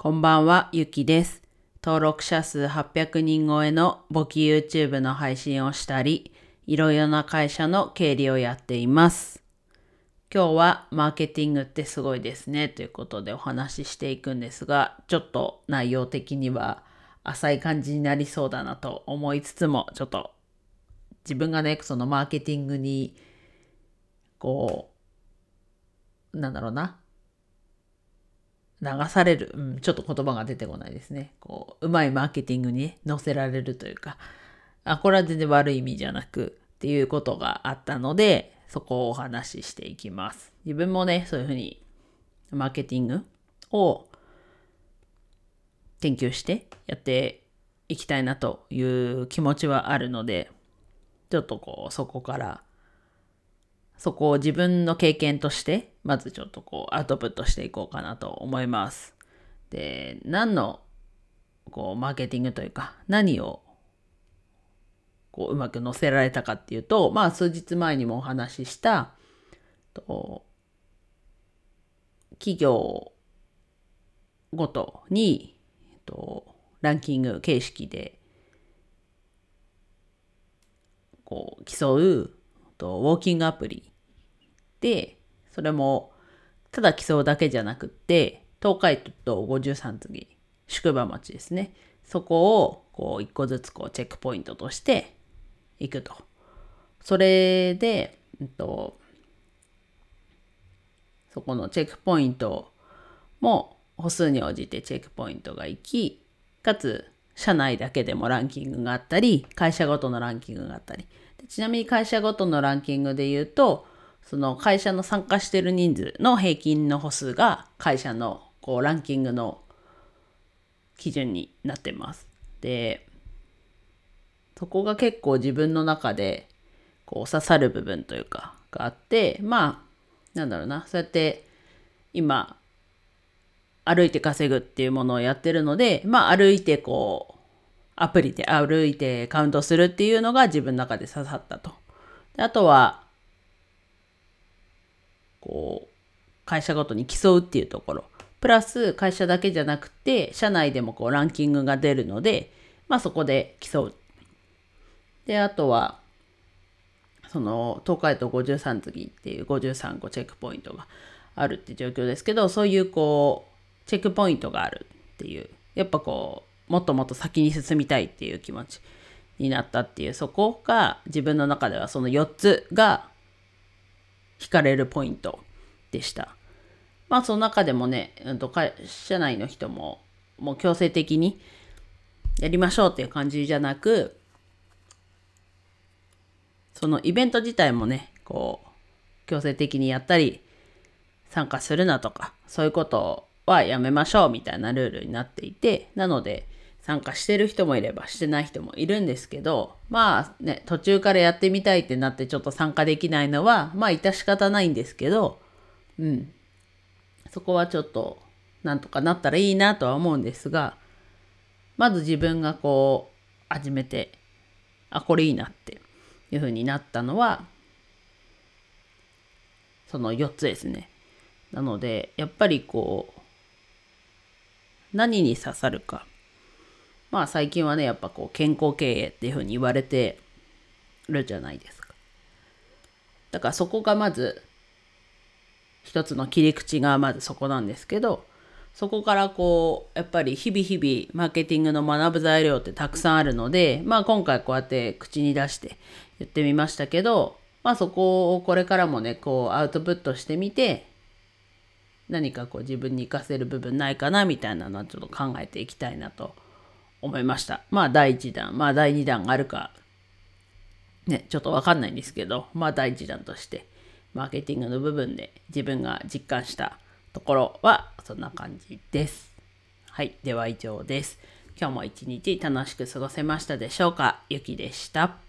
こんばんは、ゆきです。登録者数800人超えの簿記 YouTube の配信をしたり、いろいろな会社の経理をやっています。今日はマーケティングってすごいですねということでお話ししていくんですが、ちょっと内容的には浅い感じになりそうだなと思いつつも、ちょっと自分がね、そのマーケティングに、こう、なんだろうな、流される、うん、ちょっと言葉が出てこないですね。こう、うまいマーケティングにね乗せられるというか、あ、これは全然悪い意味じゃなくっていうことがあったので、そこをお話ししていきます。自分もね、そういうふうにマーケティングを研究してやっていきたいなという気持ちはあるので、ちょっとこう、そこから、そこを自分の経験として、まずちょっとこう、アウトプットしていこうかなと思います。で、何の、こう、マーケティングというか、何を、こう、うまく載せられたかっていうと、まあ、数日前にもお話しした、と企業ごとに、と、ランキング形式で、こう、競う、とウォーキングアプリで、それも、ただ競うだけじゃなくって、東海と53次、宿場町ですね。そこを、こう、一個ずつ、こう、チェックポイントとしていくと。それで、えっと、そこのチェックポイントも歩数に応じてチェックポイントが行き、かつ社内だけでもランキングがあったり、会社ごとのランキングがあったり。ちなみに会社ごとのランキングで言うと、その会社の参加してる人数の平均の歩数が会社のこうランキングの基準になってます。で、そこが結構自分の中でこう刺さる部分というかがあって、まあ、なんだろうな、そうやって今、歩いて稼ぐっていうものをやってるので、まあ歩いてこう、アプリで歩いてカウントするっていうのが自分の中で刺さったと。であとは、こう、会社ごとに競うっていうところ。プラス会社だけじゃなくて、社内でもこうランキングが出るので、まあそこで競う。で、あとは、その東海と53次っていう53個チェックポイントがあるって状況ですけど、そういうこう、チェックポイントがあるっていう、やっぱこう、もっともっと先に進みたいっていう気持ちになったっていう、そこが自分の中ではその4つが惹かれるポイントでした。まあその中でもね、うんと会社内の人ももう強制的にやりましょうっていう感じじゃなく、そのイベント自体もね、こう、強制的にやったり、参加するなとか、そういうことはやめましょうみたいなルールになっていて、なので、参加してる人もいればしてない人もいるんですけど、まあね、途中からやってみたいってなってちょっと参加できないのは、まあ致し方ないんですけど、うん。そこはちょっと、なんとかなったらいいなとは思うんですが、まず自分がこう、始めて、あ、これいいなっていう風になったのは、その4つですね。なので、やっぱりこう、何に刺さるか。まあ最近はね、やっぱこう、健康経営っていう風に言われてるじゃないですか。だからそこがまず、一つの切り口がまずそこなんですけど、そこからこう、やっぱり日々日々マーケティングの学ぶ材料ってたくさんあるので、まあ今回こうやって口に出して言ってみましたけど、まあそこをこれからもね、こうアウトプットしてみて、何かこう自分に活かせる部分ないかなみたいなのはちょっと考えていきたいなと思いました。まあ第1弾、まあ第2弾があるか、ね、ちょっとわかんないんですけど、まあ第1弾として、マーケティングの部分で自分が実感したところはそんな感じです。はい。では以上です。今日も一日楽しく過ごせましたでしょうか？ゆきでした。